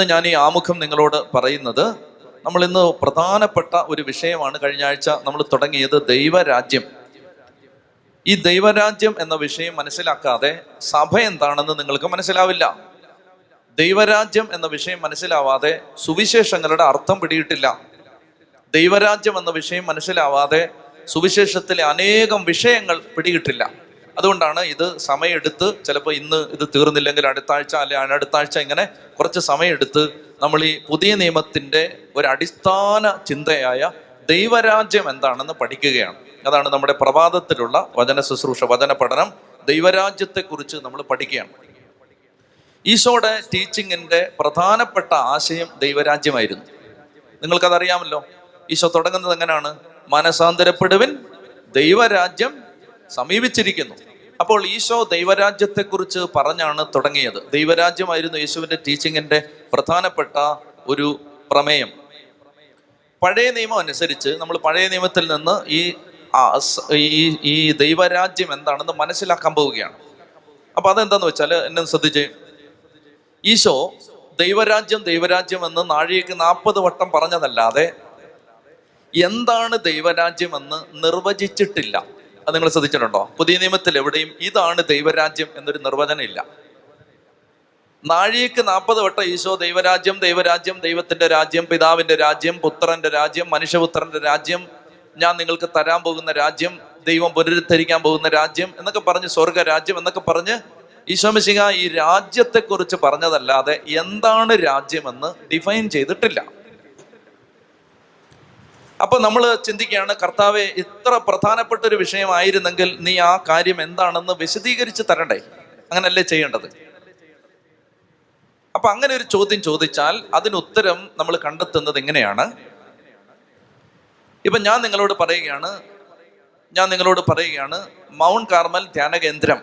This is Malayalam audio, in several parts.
ഇന്ന് ഞാൻ ഈ ആമുഖം നിങ്ങളോട് പറയുന്നത് നമ്മൾ ഇന്ന് പ്രധാനപ്പെട്ട ഒരു വിഷയമാണ്. കഴിഞ്ഞ ആഴ്ച നമ്മൾ തുടങ്ങിയത് ദൈവരാജ്യം. ഈ ദൈവരാജ്യം എന്ന വിഷയം മനസ്സിലാക്കാതെ സഭ എന്താണെന്ന് നിങ്ങൾക്ക് മനസ്സിലാവില്ല. ദൈവരാജ്യം എന്ന വിഷയം മനസ്സിലാവാതെ സുവിശേഷങ്ങളുടെ അർത്ഥം പിടിയിട്ടില്ല. ദൈവരാജ്യം എന്ന വിഷയം മനസ്സിലാവാതെ സുവിശേഷത്തിലെ അനേകം വിഷയങ്ങൾ പിടികിട്ടില്ല അതുകൊണ്ടാണ് ഇത് സമയമെടുത്ത് ചിലപ്പോൾ ഇന്ന് ഇത് തീർന്നില്ലെങ്കിൽ അടുത്ത ആഴ്ച അല്ലെ അടുത്ത ആഴ്ച ഇങ്ങനെ കുറച്ച് സമയമെടുത്ത് നമ്മൾ ഈ പുതിയ നിയമത്തിന്റെ ഒരു അടിസ്ഥാന ചിന്തയായ ദൈവരാജ്യം എന്താണെന്ന് പഠിക്കുകയാണ്. അതാണ് നമ്മുടെ പ്രഭാതത്തിലുള്ള വചന ശുശ്രൂഷ വചന പഠനം. ദൈവരാജ്യത്തെക്കുറിച്ച് നമ്മൾ പഠിക്കുകയാണ്. ഈശോയുടെ ടീച്ചിങ്ങിന്റെ പ്രധാനപ്പെട്ട ആശയം ദൈവരാജ്യമായിരുന്നു. നിങ്ങൾക്കതറിയാമല്ലോ ഈശോ തുടങ്ങുന്നത് എങ്ങനെയാണ്? മനസാന്തരപ്പെടുവിൻ ദൈവരാജ്യം സമീപിച്ചിരിക്കുന്നു. അപ്പോൾ ഈശോ ദൈവരാജ്യത്തെക്കുറിച്ച് പറഞ്ഞാണ് തുടങ്ങിയത്. ദൈവരാജ്യമായിരുന്നു യേശുവിന്റെ ടീച്ചിങ്ങിന്റെ പ്രധാനപ്പെട്ട ഒരു പ്രമേയം. പഴയ നിയമം അനുസരിച്ച് നമ്മൾ പഴയ നിയമത്തിൽ നിന്ന് ഈ ഈ ദൈവരാജ്യം എന്താണെന്ന് മനസ്സിലാക്കാൻ പോവുകയാണ്. അപ്പൊ അതെന്താന്ന് വെച്ചാൽ എന്നെ ശ്രദ്ധിച്ചേ. ഈശോ ദൈവരാജ്യം ദൈവരാജ്യം എന്ന് നാഴികക്ക് നാൽപ്പത് വട്ടം പറഞ്ഞതല്ലാതെ എന്താണ് ദൈവരാജ്യം എന്ന് നിർവചിച്ചിട്ടില്ല. അത് നിങ്ങൾ ശ്രദ്ധിച്ചിട്ടുണ്ടോ? പുതിയ നിയമത്തിൽ എവിടെയും ഇതാണ് ദൈവരാജ്യം എന്നൊരു നിർവചനം ഇല്ല നാഴിക്ക് നാൽപ്പത് വട്ടം ഈശോ ദൈവരാജ്യം ദൈവരാജ്യം ദൈവത്തിന്റെ രാജ്യം പിതാവിന്റെ രാജ്യം പുത്രന്റെ രാജ്യം മനുഷ്യപുത്രന്റെ രാജ്യം ഞാൻ നിങ്ങൾക്ക് തരാൻ പോകുന്ന രാജ്യം ദൈവം പുനരുദ്ധരിക്കാൻ പോകുന്ന രാജ്യം എന്നൊക്കെ പറഞ്ഞ് സ്വർഗ രാജ്യം എന്നൊക്കെ പറഞ്ഞ് ഈശോ മിശിഹ ഈ രാജ്യത്തെക്കുറിച്ച് പറഞ്ഞതല്ലാതെ എന്താണ് രാജ്യമെന്ന് ഡിഫൈൻ ചെയ്തിട്ടില്ല. അപ്പൊ നമ്മൾ ചിന്തിക്കുകയാണ് കർത്താവെ ഇത്ര പ്രധാനപ്പെട്ട ഒരു വിഷയമായിരുന്നെങ്കിൽ നീ ആ കാര്യം എന്താണെന്ന് വിശദീകരിച്ച് തരണ്ടേ? അങ്ങനല്ലേ ചെയ്യേണ്ടത്? അപ്പൊ അങ്ങനെ ഒരു ചോദ്യം ചോദിച്ചാൽ അതിന് ഉത്തരം നമ്മൾ കണ്ടെത്തുന്നത് എങ്ങനെയാണ്? ഇപ്പൊ ഞാൻ നിങ്ങളോട് പറയുകയാണ് ഞാൻ നിങ്ങളോട് പറയുകയാണ് മൗണ്ട് കാർമൽ ധ്യാന കേന്ദ്രം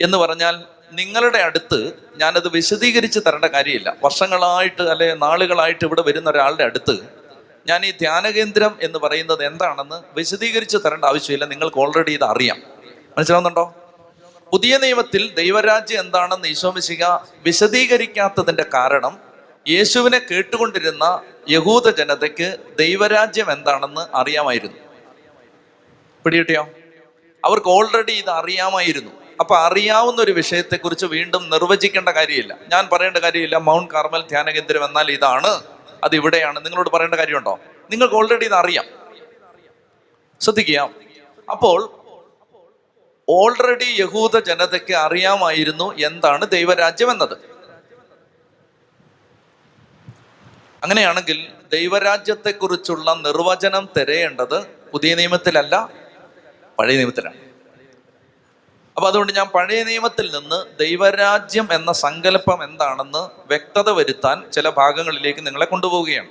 എന്ന് പറഞ്ഞാൽ നിങ്ങളുടെ അടുത്ത് ഞാനത് വിശദീകരിച്ച് തരേണ്ട കാര്യമില്ല. വർഷങ്ങളായിട്ട് അല്ലെ നാളുകളായിട്ട് ഇവിടെ വരുന്ന ഒരാളുടെ അടുത്ത് ഞാൻ ഈ ധ്യാനകേന്ദ്രം എന്ന് പറയുന്നത് എന്താണെന്ന് വിശദീകരിച്ച് തരേണ്ട ആവശ്യമില്ല. നിങ്ങൾക്ക് ഓൾറെഡി ഇത് അറിയാം. മനസ്സിലാവുന്നുണ്ടോ? പുതിയ നിയമത്തിൽ ദൈവരാജ്യം എന്താണെന്ന് ഈശോമിശിക വിശദീകരിക്കാത്തതിന്റെ കാരണം യേശുവിനെ കേട്ടുകൊണ്ടിരുന്ന യഹൂദ ജനതയ്ക്ക് ദൈവരാജ്യം എന്താണെന്ന് അറിയാമായിരുന്നു. പിടികിട്ടിയോ? അവർക്ക് ഓൾറെഡി ഇത് അറിയാമായിരുന്നു. അപ്പൊ അറിയാവുന്ന ഒരു വിഷയത്തെക്കുറിച്ച് വീണ്ടും നിർവചിക്കേണ്ട കാര്യമില്ല. ഞാൻ പറയേണ്ട കാര്യമില്ല. മൗണ്ട് കാർമൽ ധ്യാന കേന്ദ്രം എന്നാൽ ഇതാണ്. അത് ഇവിടെയാണ് നിങ്ങളോട് പറയേണ്ട കാര്യമുണ്ടോ? നിങ്ങൾക്ക് ഓൾറെഡി ഇത് അറിയാം. ശ്രദ്ധിക്കുക. അപ്പോൾ ഓൾറെഡി യഹൂദ ജനതയ്ക്ക് അറിയാമായിരുന്നു എന്താണ് ദൈവരാജ്യം എന്നത്. അങ്ങനെയാണെങ്കിൽ ദൈവരാജ്യത്തെക്കുറിച്ചുള്ള നിർവചനം തിരയേണ്ടത് പുതിയ നിയമത്തിലല്ല പഴയ നിയമത്തിലാണ്. അപ്പൊ അതുകൊണ്ട് ഞാൻ പഴയ നിയമത്തിൽ നിന്ന് ദൈവരാജ്യം എന്ന സങ്കല്പം എന്താണെന്ന് വ്യക്തത വരുത്താൻ ചില ഭാഗങ്ങളിലേക്ക് നിങ്ങളെ കൊണ്ടുപോവുകയാണ്.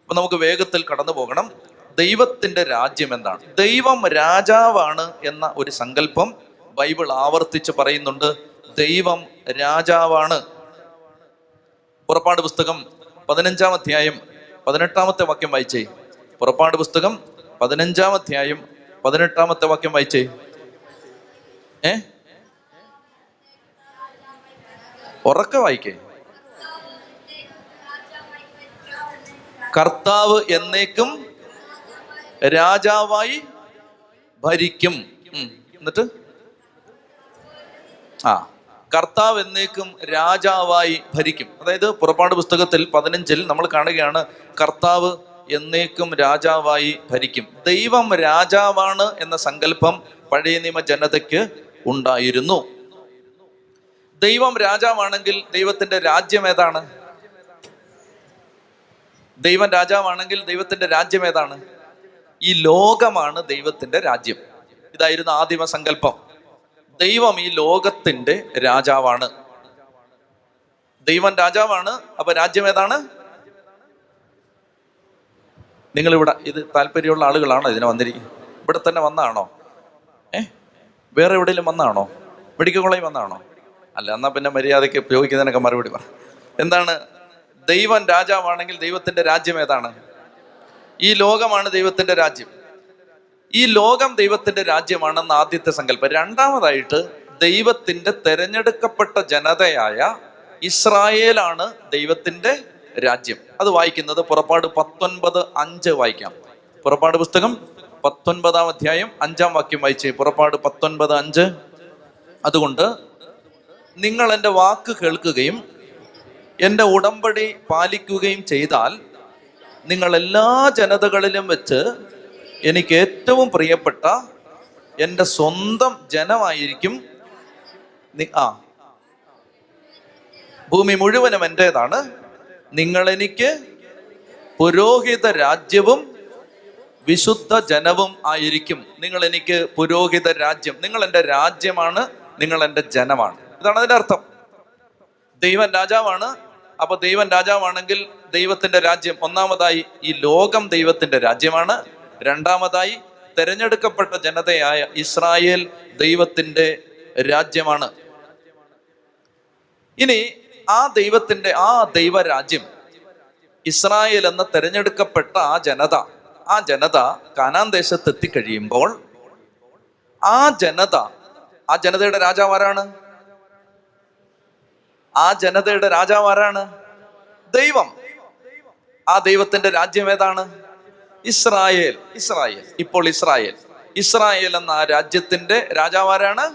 അപ്പൊ നമുക്ക് വേഗത്തിൽ കടന്നു പോകണം. ദൈവത്തിന്റെ രാജ്യം എന്താണ്? ദൈവം രാജാവാണ് എന്ന ഒരു സങ്കല്പം ബൈബിൾ ആവർത്തിച്ച് പറയുന്നുണ്ട്. ദൈവം രാജാവാണ്. പുറപ്പാട് പുസ്തകം പതിനഞ്ചാം അധ്യായം പതിനെട്ടാമത്തെ വാക്യം വായിച്ചേ. പുറപ്പാട് പുസ്തകം പതിനഞ്ചാം അധ്യായം പതിനെട്ടാമത്തെ വാക്യം വായിച്ചേ. ഏ? ഉറക്ക വായിക്കേ. കർത്താവ് എന്നേക്കും രാജാവായി ഭരിക്കും. എന്നിട്ട്? ആ. കർത്താവ് എന്നേക്കും രാജാവായി ഭരിക്കും. അതായത് പുറപ്പാട് പുസ്തകത്തിൽ പതിനഞ്ചിൽ നമ്മൾ കാണുകയാണ് കർത്താവ് എന്നേക്കും രാജാവായി ഭരിക്കും. ദൈവം രാജാവാണ് എന്ന സങ്കല്പം പഴയ നിയമ ജനതയ്ക്ക് ഉണ്ടായിരുന്നു. ദൈവം രാജാവാണെങ്കിൽ ദൈവത്തിന്റെ രാജ്യം ഏതാണ്? ദൈവം രാജാവാണെങ്കിൽ ദൈവത്തിന്റെ രാജ്യം ഏതാണ്? ഈ ലോകമാണ് ദൈവത്തിന്റെ രാജ്യം. ഇതായിരുന്നു ആദിമ സങ്കല്പം. ദൈവം ഈ ലോകത്തിന്റെ രാജാവാണ്. ദൈവം രാജാവാണ് അപ്പൊ രാജ്യം ഏതാണ്? നിങ്ങൾ ഇവിടെ ഇത് താല്പര്യമുള്ള ആളുകളാണോ ഇതിനെ വന്നിരിക്കുന്നത് ഇവിടെ തന്നെ വന്നാണോ ഏ? വേറെ എവിടെയെങ്കിലും വന്നാണോ? മെഡിക്കൽ കോളേജ് വന്നാണോ? അല്ല എന്നാ പിന്നെ മര്യാദയ്ക്ക് ഉപയോഗിക്കുന്നതിനൊക്കെ മറുപടി പറ. എന്താണ്? ദൈവം രാജാവാണെങ്കിൽ ദൈവത്തിന്റെ രാജ്യം ഏതാണ്? ഈ ലോകമാണ് ദൈവത്തിന്റെ രാജ്യം. ഈ ലോകം ദൈവത്തിന്റെ രാജ്യമാണെന്ന് ആദ്യത്തെ സങ്കല്പം. രണ്ടാമതായിട്ട് ദൈവത്തിന്റെ തെരഞ്ഞെടുക്കപ്പെട്ട ജനതയായ ഇസ്രായേലാണ് ദൈവത്തിന്റെ രാജ്യം. അത് വായിക്കുന്നത് പുറപ്പാട് പത്തൊൻപത് അഞ്ച് വായിക്കാം. പുറപ്പാട് പുസ്തകം പത്തൊൻപതാം അധ്യായം അഞ്ചാം വാക്യം വായിച്ചേ. പുറപ്പാട് പത്തൊൻപത് അഞ്ച്. അതുകൊണ്ട് നിങ്ങൾ എന്റെ വാക്ക് കേൾക്കുകയും എന്റെ ഉടമ്പടി പാലിക്കുകയും ചെയ്താൽ നിങ്ങൾ എല്ലാ ജനതകളിലും വെച്ച് എനിക്ക് ഏറ്റവും പ്രിയപ്പെട്ട എന്റെ സ്വന്തം ജനമായിരിക്കും. ആ. ഭൂമി മുഴുവനും എന്റേതാണ്. നിങ്ങൾ എനിക്ക് പുരോഹിത രാജ്യവും വിശുദ്ധ ജനവും ആയിരിക്കും. നിങ്ങൾ എനിക്ക് പുരോഹിത രാജ്യം. നിങ്ങൾ എന്റെ രാജ്യമാണ് നിങ്ങൾ എന്റെ ജനമാണ്. ഇതാണ് അതിന്റെ അർത്ഥം. ദൈവൻ രാജാവാണ്. അപ്പൊ ദൈവൻ രാജാവാണെങ്കിൽ ദൈവത്തിന്റെ രാജ്യം ഒന്നാമതായി ഈ ലോകം ദൈവത്തിന്റെ രാജ്യമാണ്. രണ്ടാമതായി തെരഞ്ഞെടുക്കപ്പെട്ട ജനതയായ ഇസ്രായേൽ ദൈവത്തിന്റെ രാജ്യമാണ്. ഇനി ആ ദൈവത്തിന്റെ ആ ദൈവരാജ്യം ഇസ്രായേൽ എന്ന തെരഞ്ഞെടുക്കപ്പെട്ട ആ ജനത ആ ജനത കാനാൻ ദേശത്ത് എത്തിക്കഴിയുമ്പോൾ ആ ജനത ആ ജനതയുടെ രാജാവ് ആരാണ്? ആ ജനതയുടെ രാജാവ് ആരാണ്? ദൈവം. ആ ദൈവത്തിന്റെ രാജ്യം ഏതാണ്? ഇസ്രായേൽ. ഇസ്രായേൽ. ഇപ്പോൾ ഇസ്രായേൽ. ഇസ്രായേൽ എന്ന ആ രാജ്യത്തിന്റെ രാജാവ് ആരാണ്?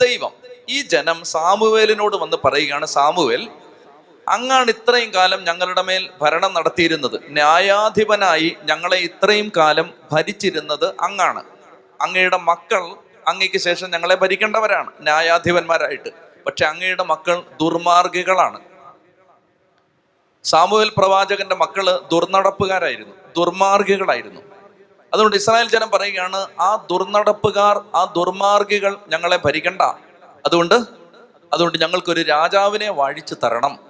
ദൈവം. ഈ ജനം സാമുവേലിനോട് വന്ന് പറയുകയാണ് സാമുവേൽ അങ്ങാണ് ഇത്രയും കാലം ഞങ്ങളുടെ മേൽ ഭരണം നടത്തിയിരുന്നത്. ന്യായാധിപനായി ഞങ്ങളെ ഇത്രയും കാലം ഭരിച്ചിരുന്നത് അങ്ങാണ്. അങ്ങയുടെ മക്കൾ അങ്ങയ്ക്ക് ശേഷം ഞങ്ങളെ ഭരിക്കേണ്ടവരാണ് ന്യായാധിപന്മാരായിട്ട്. പക്ഷെ അങ്ങയുടെ മക്കൾ ദുർമാർഗികളാണ്. സാമൂഹ്യ പ്രവാചകന്റെ മക്കൾ ദുർനടപ്പുകാരായിരുന്നു ദുർമാർഗികളായിരുന്നു. അതുകൊണ്ട് ഇസ്രായേൽ ജനം പറയുകയാണ് ആ ദുർനടപ്പുകാർ ആ ദുർമാർഗികൾ ഞങ്ങളെ ഭരിക്കണ്ട. അതുകൊണ്ട് അതുകൊണ്ട് ഞങ്ങൾക്കൊരു രാജാവിനെ വാഴിച്ചു തരണം.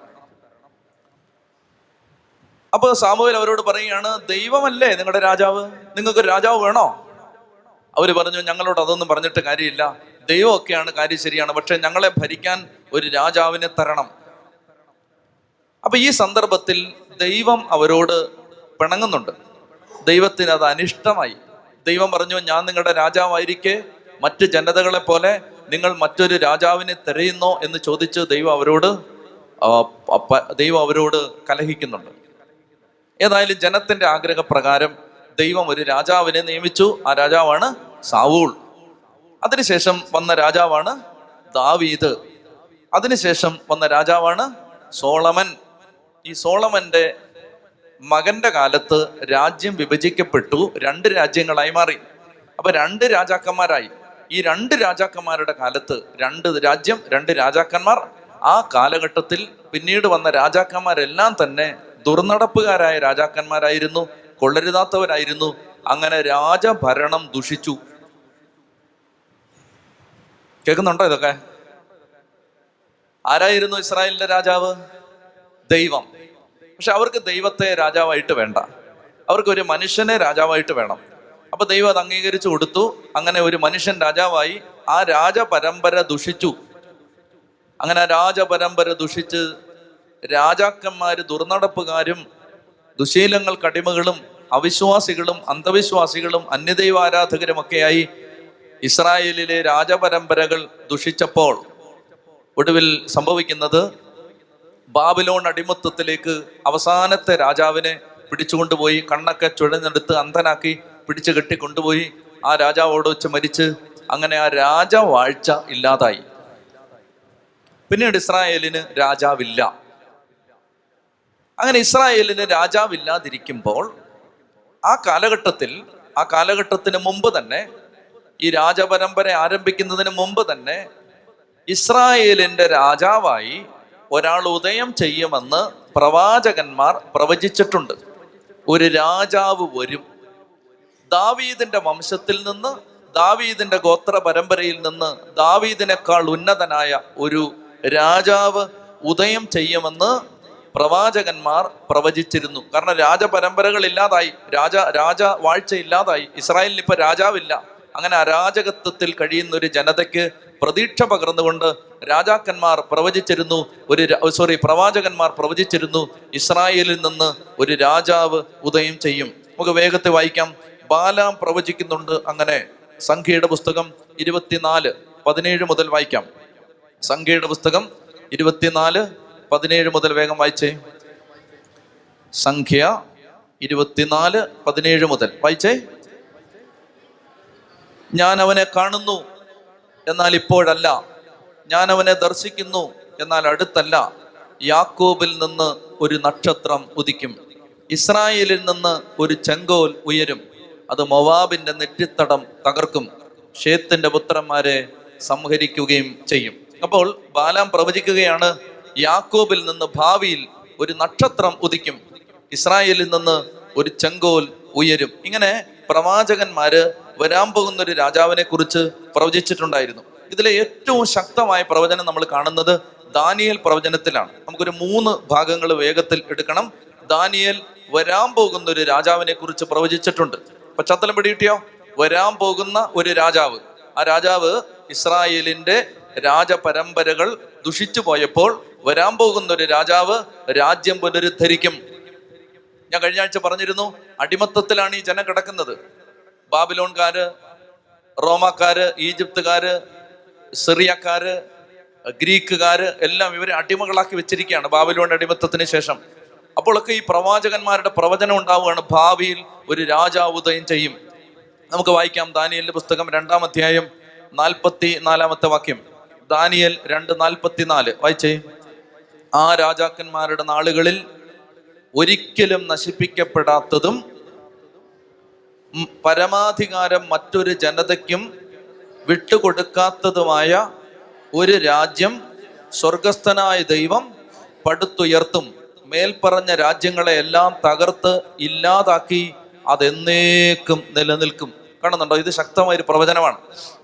അപ്പൊ സാമുവേൽ അവരോട് പറയുകയാണ് ദൈവമല്ലേ നിങ്ങളുടെ രാജാവ്? നിങ്ങൾക്ക് രാജാവ് വേണോ? അവർ പറഞ്ഞു ഞങ്ങളോട് അതൊന്നും പറഞ്ഞിട്ട് കാര്യമില്ല. ദൈവമൊക്കെയാണ് കാര്യം ശരിയാണ്. പക്ഷെ ഞങ്ങളെ ഭരിക്കാൻ ഒരു രാജാവിനെ തരണം. അപ്പൊ ഈ സന്ദർഭത്തിൽ ദൈവം അവരോട് പിണങ്ങുന്നുണ്ട്. ദൈവത്തിന് അത് അനിഷ്ടമായി. ദൈവം പറഞ്ഞു ഞാൻ നിങ്ങളുടെ രാജാവായിരിക്കെ മറ്റ് ജനതകളെ പോലെ നിങ്ങൾ മറ്റൊരു രാജാവിനെ തിരയുന്നോ? എന്ന് ചോദിച്ച് ദൈവം അവരോട് ദൈവം അവരോട് കലഹിക്കുന്നുണ്ട്. ഏതായാലും ജനത്തിന്റെ ആഗ്രഹപ്രകാരം ദൈവം ഒരു രാജാവിനെ നിയമിച്ചു. ആ രാജാവാണ് സാവൂൾ. അതിനുശേഷം വന്ന രാജാവാണ് ദാവീദ്. അതിനുശേഷം വന്ന രാജാവാണ് സോളമൻ. ഈ സോളമന്റെ മകന്റെ കാലത്ത് രാജ്യം വിഭജിക്കപ്പെട്ടു. രണ്ട് രാജ്യങ്ങളായി മാറി. അപ്പൊ രണ്ട് രാജാക്കന്മാരായി. ഈ രണ്ട് രാജാക്കന്മാരുടെ കാലത്ത് രണ്ട് രാജ്യം രണ്ട് രാജാക്കന്മാർ. ആ കാലഘട്ടത്തിൽ പിന്നീട് വന്ന രാജാക്കന്മാരെല്ലാം തന്നെ ദുർനടപ്പുകാരായ രാജാക്കന്മാരായിരുന്നു കൊള്ളരുതാത്തവരായിരുന്നു. അങ്ങനെ രാജഭരണം ദുഷിച്ചു. കേൾക്കുന്നുണ്ടോ ഇതൊക്കെ? ആരായിരുന്നു ഇസ്രായേലിന്റെ രാജാവ്? ദൈവം. പക്ഷെ അവർക്ക് ദൈവത്തെ രാജാവായിട്ട് വേണ്ട. അവർക്ക് ഒരു മനുഷ്യനെ രാജാവായിട്ട് വേണം. അപ്പൊ ദൈവം അത് അംഗീകരിച്ചു കൊടുത്തു. അങ്ങനെ ഒരു മനുഷ്യൻ രാജാവായി. ആ രാജപരമ്പര ദുഷിച്ചു. അങ്ങനെ ആ രാജപരമ്പര ദുഷിച്ച് രാജാക്കന്മാര് ദുർനടപ്പുകാരും ദുശീലങ്ങൾ കടിമകളും അവിശ്വാസികളും അന്ധവിശ്വാസികളും അന്യദൈവ ആരാധകരുമൊക്കെയായി ഇസ്രായേലിലെ രാജപരമ്പരകൾ ദുഷിച്ചപ്പോൾ ഒടുവിൽ സംഭവിക്കുന്നത് ബാബിലോൺ അടിമത്തത്തിലേക്ക് അവസാനത്തെ രാജാവിനെ പിടിച്ചുകൊണ്ടുപോയി കണ്ണൊക്കെ ചുഴഞ്ഞെടുത്ത് അന്ധനാക്കി പിടിച്ചു കെട്ടി കൊണ്ടുപോയി ആ രാജാവോട് വെച്ച് മരിച്ച് അങ്ങനെ ആ രാജവാഴ്ച ഇല്ലാതായി. പിന്നീട് ഇസ്രായേലിന് രാജാവില്ല. അങ്ങനെ ഇസ്രായേലിന് രാജാവില്ലാതിരിക്കുമ്പോൾ ആ കാലഘട്ടത്തിൽ ആ കാലഘട്ടത്തിന് മുമ്പ് തന്നെ ഈ രാജപരമ്പര ആരംഭിക്കുന്നതിന് മുമ്പ് തന്നെ ഇസ്രായേലിന്റെ രാജാവായി ഒരാൾ ഉദയം ചെയ്യുമെന്ന് പ്രവാചകന്മാർ പ്രവചിച്ചിട്ടുണ്ട്. ഒരു രാജാവ് വരും. ദാവീദിന്റെ വംശത്തിൽ നിന്ന് ദാവീദിന്റെ ഗോത്ര പരമ്പരയിൽ നിന്ന് ദാവീദിനേക്കാൾ ഉന്നതനായ ഒരു രാജാവ് ഉദയം ചെയ്യുമെന്ന് പ്രവാചകന്മാർ പ്രവചിച്ചിരുന്നു. കാരണം രാജപരമ്പരകൾ ഇല്ലാതായി. രാജ രാജ വാഴ്ച ഇല്ലാതായി. ഇസ്രായേലിന് ഇപ്പൊ രാജാവില്ല. അങ്ങനെ അരാജകത്വത്തിൽ കഴിയുന്ന ഒരു ജനതയ്ക്ക് പ്രതീക്ഷ പകർന്നുകൊണ്ട് രാജാക്കന്മാർ പ്രവചിച്ചിരുന്നു. ഒരു സോറി പ്രവാചകന്മാർ പ്രവചിച്ചിരുന്നു. ഇസ്രായേലിൽ നിന്ന് ഒരു രാജാവ് ഉദയം ചെയ്യും. നമുക്ക് വേഗത്തെ വായിക്കാം. ബാലാം പ്രവചിക്കുന്നുണ്ട്. അങ്ങനെ സംഖ്യയുടെ പുസ്തകം ഇരുപത്തിനാല് പതിനേഴ് മുതൽ വായിക്കാം. സംഖ്യയുടെ പുസ്തകം ഇരുപത്തിനാല് പതിനേഴ് മുതൽ വേഗം വായിച്ചേ. സംഖ്യ ഇരുപത്തിനാല് പതിനേഴ് മുതൽ. വായിച്ചേ. ഞാൻ അവനെ കാണുന്നു എന്നാൽ ഇപ്പോഴല്ല. ഞാൻ അവനെ ദർശിക്കുന്നു എന്നാൽ അടുത്തല്ല. യാക്കോബിൽ നിന്ന് ഒരു നക്ഷത്രം ഉദിക്കും. ഇസ്രായേലിൽ നിന്ന് ഒരു ചെങ്കോൽ ഉയരും. അത് മൊവാബിന്റെ നെറ്റിത്തടം തകർക്കും. ഷേത്തിന്റെ പുത്രന്മാരെ സംഹരിക്കുകയും ചെയ്യും. അപ്പോൾ ബാലാം പ്രവചിക്കുകയാണ് യാക്കോബിൽ നിന്ന് ഭാവിയിൽ ഒരു നക്ഷത്രം ഉദിക്കും. ഇസ്രായേലിൽ നിന്ന് ഒരു ചെങ്കോൽ ഉയരും. ഇങ്ങനെ പ്രവാചകന്മാര് വരാൻ പോകുന്ന ഒരു രാജാവിനെ കുറിച്ച് പ്രവചിച്ചിട്ടുണ്ടായിരുന്നു. ഇതിലെ ഏറ്റവും ശക്തമായ പ്രവചനം നമ്മൾ കാണുന്നത് ദാനിയൽ പ്രവചനത്തിലാണ്. നമുക്കൊരു മൂന്ന് ഭാഗങ്ങൾ വേഗത്തിൽ എടുക്കണം. ദാനിയൽ വരാൻ പോകുന്ന ഒരു രാജാവിനെ കുറിച്ച് പ്രവചിച്ചിട്ടുണ്ട് പശ്ചാത്തലം പിടികിട്ടിയോ? വരാൻ പോകുന്ന ഒരു രാജാവ്. ആ രാജാവ് ഇസ്രായേലിന്റെ രാജപരമ്പരകൾ ദുഷിച്ചു പോയപ്പോൾ വരാൻ പോകുന്ന ഒരു രാജാവ് രാജ്യം പുനരുദ്ധരിക്കും. ഞാൻ കഴിഞ്ഞ ആഴ്ച പറഞ്ഞിരുന്നു അടിമത്തത്തിലാണ് ഈ ജനം കിടക്കുന്നത്. ബാബിലോൺകാര് റോമാക്കാര് ഈജിപ്തുകാര് സിറിയക്കാര് ഗ്രീക്കുകാര് എല്ലാം ഇവരെ അടിമകളാക്കി വെച്ചിരിക്കുകയാണ് ബാബിലോൺ അടിമത്തത്തിന് ശേഷം. അപ്പോഴൊക്കെ ഈ പ്രവാചകന്മാരുടെ പ്രവചനം ഉണ്ടാവുകയാണ് ഭാവിയിൽ ഒരു രാജാവ് ഉദയം ചെയ്യും. നമുക്ക് വായിക്കാം ദാനിയലിന്റെ പുസ്തകം രണ്ടാം അധ്യായം നാൽപ്പത്തി നാലാമത്തെ വാക്യം. ദാനിയൽ രണ്ട് നാൽപ്പത്തി നാല് വായിച്ചേ. ആ രാജാക്കന്മാരുടെ നാളുകളിൽ ഒരിക്കലും നശിപ്പിക്കപ്പെടാത്തതും പരമാധികാരം മറ്റൊരു ജനതയ്ക്കും വിട്ടുകൊടുക്കാത്തതുമായ ഒരു രാജ്യം സ്വർഗസ്ഥനായ ദൈവം പടുത്തുയർത്തും. മേൽപ്പറഞ്ഞ രാജ്യങ്ങളെ എല്ലാം തകർത്ത് ഇല്ലാതാക്കി അതെന്നേക്കും നിലനിൽക്കും. കാണുന്നുണ്ടോ? ഇത് ശക്തമായ ഒരു പ്രവചനമാണ്.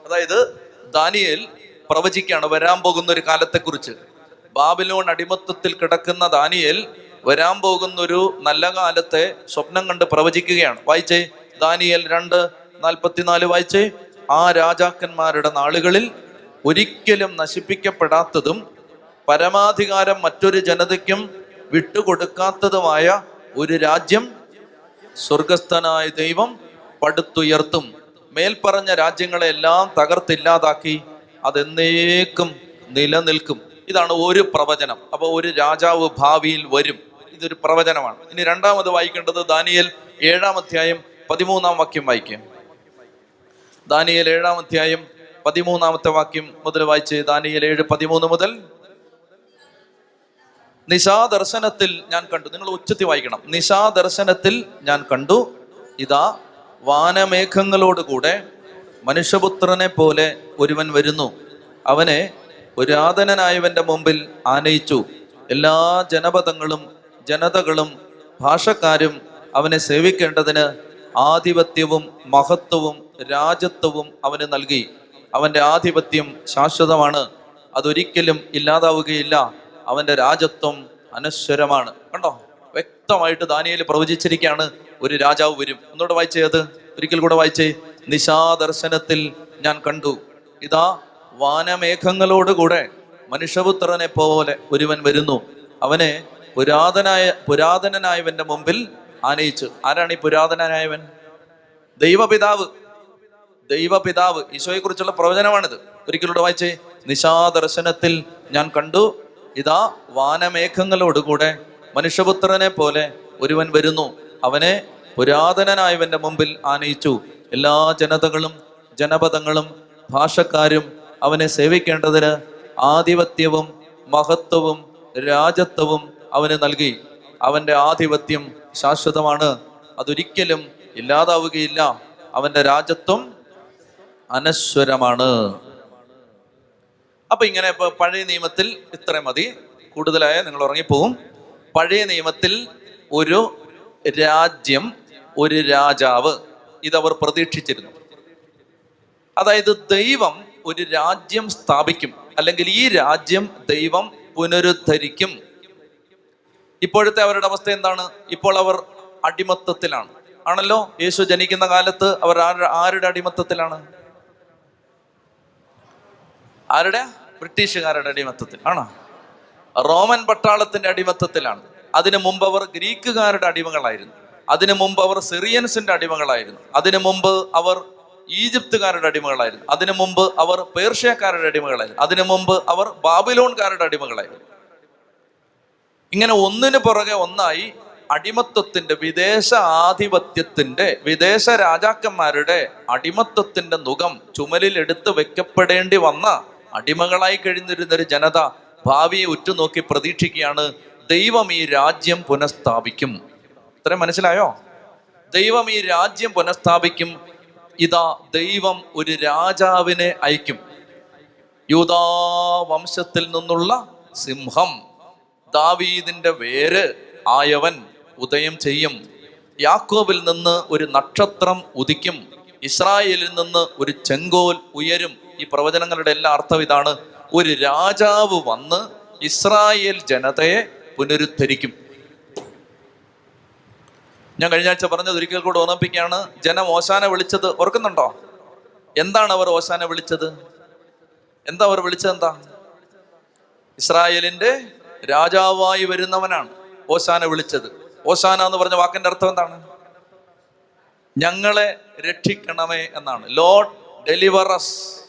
അതായത് ദാനിയേൽ പ്രവചിക്കുകയാണ് വരാൻ പോകുന്ന ഒരു കാലത്തെക്കുറിച്ച്. ബാബിലോൺ അടിമത്തത്തിൽ കിടക്കുന്ന ദാനിയേൽ വരാൻ പോകുന്ന ഒരു നല്ല കാലത്തെ സ്വപ്നം കണ്ട് പ്രവചിക്കുകയാണ്. വായിച്ചേ ദാനിയേൽ രണ്ട് നാൽപ്പത്തിനാല് വായിച്ചേ ആ രാജാക്കന്മാരുടെ നാളുകളിൽ ഒരിക്കലും നശിപ്പിക്കപ്പെടാത്തതും പരമാധികാരം മറ്റൊരു ജനതയ്ക്കും വിട്ടുകൊടുക്കാത്തതുമായ ഒരു രാജ്യം സ്വർഗസ്ഥനായ ദൈവം പടുത്തുയർത്തും. മേൽപ്പറഞ്ഞ രാജ്യങ്ങളെ എല്ലാം തകർത്തില്ലാതാക്കി അതെന്നേക്കും നിലനിൽക്കും. ഇതാണ് ഒരു പ്രവചനം. അപ്പൊ ഒരു രാജാവ് ഭാവിയിൽ വരും. ഇതൊരു പ്രവചനമാണ്. ഇനി രണ്ടാമത് വായിക്കേണ്ടത് ദാനിയൽ ഏഴാം അധ്യായം പതിമൂന്നാം വാക്യം വായിക്കാം. ദാനിയൽ ഏഴാം അധ്യായം പതിമൂന്നാമത്തെ വാക്യം മുതൽ വായിച്ച് ദാനിയൽ ഏഴ് പതിമൂന്ന് മുതൽ നിശാദർശനത്തിൽ ഞാൻ കണ്ടു. നിങ്ങൾ ഉച്ചത്തി വായിക്കണം. നിശാദർശനത്തിൽ ഞാൻ കണ്ടു. ഇതാ വാനമേഘങ്ങളോടുകൂടെ മനുഷ്യപുത്രനെ പോലെ ഒരുവൻ വരുന്നു. അവനെ പുരാതനനായവന്റെ മുമ്പിൽ ആനയിച്ചു. എല്ലാ ജനപദങ്ങളും ജനതകളും ഭാഷക്കാരും അവനെ സേവിക്കേണ്ടതിന് ആധിപത്യവും മഹത്വവും രാജത്വവും അവന് നൽകി. അവന്റെ ആധിപത്യം ശാശ്വതമാണ്. അതൊരിക്കലും ഇല്ലാതാവുകയില്ല. അവന്റെ രാജത്വം അനശ്വരമാണ്. കണ്ടോ? വ്യക്തമായിട്ട് ദാനിയേൽ പ്രവചിച്ചിരിക്കുകയാണ് ഒരു രാജാവ് വരും. ഒന്നുകൂടെ വായിച്ചേ അത്. ഒരിക്കൽ കൂടെ വായിച്ചേ. നിശാദർശനത്തിൽ ഞാൻ കണ്ടു. ഇതാ വാനമേഘങ്ങളോടുകൂടെ മനുഷ്യപുത്രനെ പോലെ ഒരുവൻ വരുന്നു. അവനെ പുരാതനായ പുരാതനനായവന്റെ മുമ്പിൽ ആനയിച്ചു. ആരാണ് ഈ പുരാതനനായവൻ? ദൈവപിതാവ്. ദൈവപിതാവ്. ഈശോയെ കുറിച്ചുള്ള പ്രവചനമാണിത്. ഒരിക്കലൂടെ വായിച്ചേ. നിശാദർശനത്തിൽ ഞാൻ കണ്ടു. ഇതാ വാനമേഘങ്ങളോടുകൂടെ മനുഷ്യപുത്രനെ പോലെ ഒരുവൻ വരുന്നു. അവനെ പുരാതനനായവന്റെ മുമ്പിൽ ആനയിച്ചു. എല്ലാ ജനതകളും ജനപദങ്ങളും ഭാഷക്കാരും അവനെ സേവിക്കേണ്ടതിന് ആധിപത്യവും മഹത്വവും രാജത്വവും അവന് നൽകി. അവന്റെ ആധിപത്യം ശാശ്വതമാണ്. അതൊരിക്കലും ഇല്ലാതാവുകയില്ല. അവന്റെ രാജത്വം അനശ്വരമാണ്. അപ്പൊ ഇങ്ങനെ ഇപ്പൊ പഴയ നിയമത്തിൽ ഇത്ര മതി. കൂടുതലായ നിങ്ങൾ ഉറങ്ങിപ്പോവും. പഴയ നിയമത്തിൽ ഒരു രാജ്യം ഒരു രാജാവ് ഇതവർ പ്രതീക്ഷിച്ചിരുന്നു. അതായത് ദൈവം ഒരു രാജ്യം സ്ഥാപിക്കും. അല്ലെങ്കിൽ ഈ രാജ്യം ദൈവം പുനരുദ്ധരിക്കും. ഇപ്പോഴത്തെ അവരുടെ അവസ്ഥ എന്താണ്? ഇപ്പോൾ അവർ അടിമത്തത്തിലാണ്. ആണല്ലോ? യേശു ജനിക്കുന്ന കാലത്ത് അവർ ആരുടെ അടിമത്തത്തിലാണ്? ആരുടെ? ബ്രിട്ടീഷുകാരുടെ അടിമത്തത്തിൽ. ആണോ? റോമൻ പട്ടാളത്തിന്റെ അടിമത്തത്തിലാണ്. അതിനു മുമ്പ് അവർ ഗ്രീക്കുകാരുടെ അടിമകളായിരുന്നു. അതിനു മുമ്പ് അവർ സിറിയൻസിന്റെ അടിമകളായിരുന്നു. അതിനു മുമ്പ് അവർ ഈജിപ്തുകാരുടെ അടിമകളായിരുന്നു. അതിനു മുമ്പ് അവർ പേർഷ്യക്കാരുടെ അടിമകളായിരുന്നു. അതിനു മുമ്പ് അവർ ബാബിലോൺകാരുടെ അടിമകളായിരുന്നു. ഇങ്ങനെ ഒന്നിനു പുറകെ ഒന്നായി അടിമത്വത്തിന്റെ വിദേശ ആധിപത്യത്തിന്റെ വിദേശ രാജാക്കന്മാരുടെ അടിമത്വത്തിന്റെ മുഖം ചുമലിൽ എടുത്ത് വെക്കപ്പെടേണ്ടി വന്ന അടിമകളായി കഴിഞ്ഞിരുന്ന ഒരു ജനത ഭാവിയെ ഉറ്റുനോക്കി പ്രതീക്ഷിക്കുകയാണ് ദൈവം ഈ രാജ്യം പുനഃസ്ഥാപിക്കും. ഇത്രയും മനസ്സിലായോ? ദൈവം ഈ രാജ്യം പുനഃസ്ഥാപിക്കും. ഇതാ ദൈവം ഒരു രാജാവിനെ അയക്കും. യൂതാ വംശത്തിൽ നിന്നുള്ള സിംഹം ദാവീദിന്റെ വേര് ആയവൻ ഉദയം ചെയ്യും. യാക്കോബിൽ നിന്ന് ഒരു നക്ഷത്രം ഉദിക്കും. ഇസ്രായേലിൽ നിന്ന് ഒരു ചെങ്കോൽ ഉയരും. ഈ പ്രവചനങ്ങളുടെ എല്ലാ അർത്ഥം ഇതാണ്. ഒരു രാജാവ് വന്ന് ഇസ്രായേൽ ജനതയെ പുനരുദ്ധരിക്കും. ഞാൻ കഴിഞ്ഞ ആഴ്ച പറഞ്ഞത് ഒരിക്കൽ കൂടെ ഓർമ്മിപ്പിക്കുകയാണ്. ജനം ഓശാന വിളിച്ചത് ഓർക്കുന്നുണ്ടോ? എന്താണ് അവർ ഓശാന വിളിച്ചത്? എന്താ അവർ വിളിച്ചത് എന്താ? ഇസ്രായേലിന്റെ രാജാവായി വരുന്നവനാണ് ഓശാന വിളിച്ചത്. ഓശാന എന്ന് പറഞ്ഞ വാക്കിന്റെ അർത്ഥം എന്താണ്? ഞങ്ങളെ രക്ഷിക്കണമേ എന്നാണ്. ലോഡ് ഡെലിവറസ്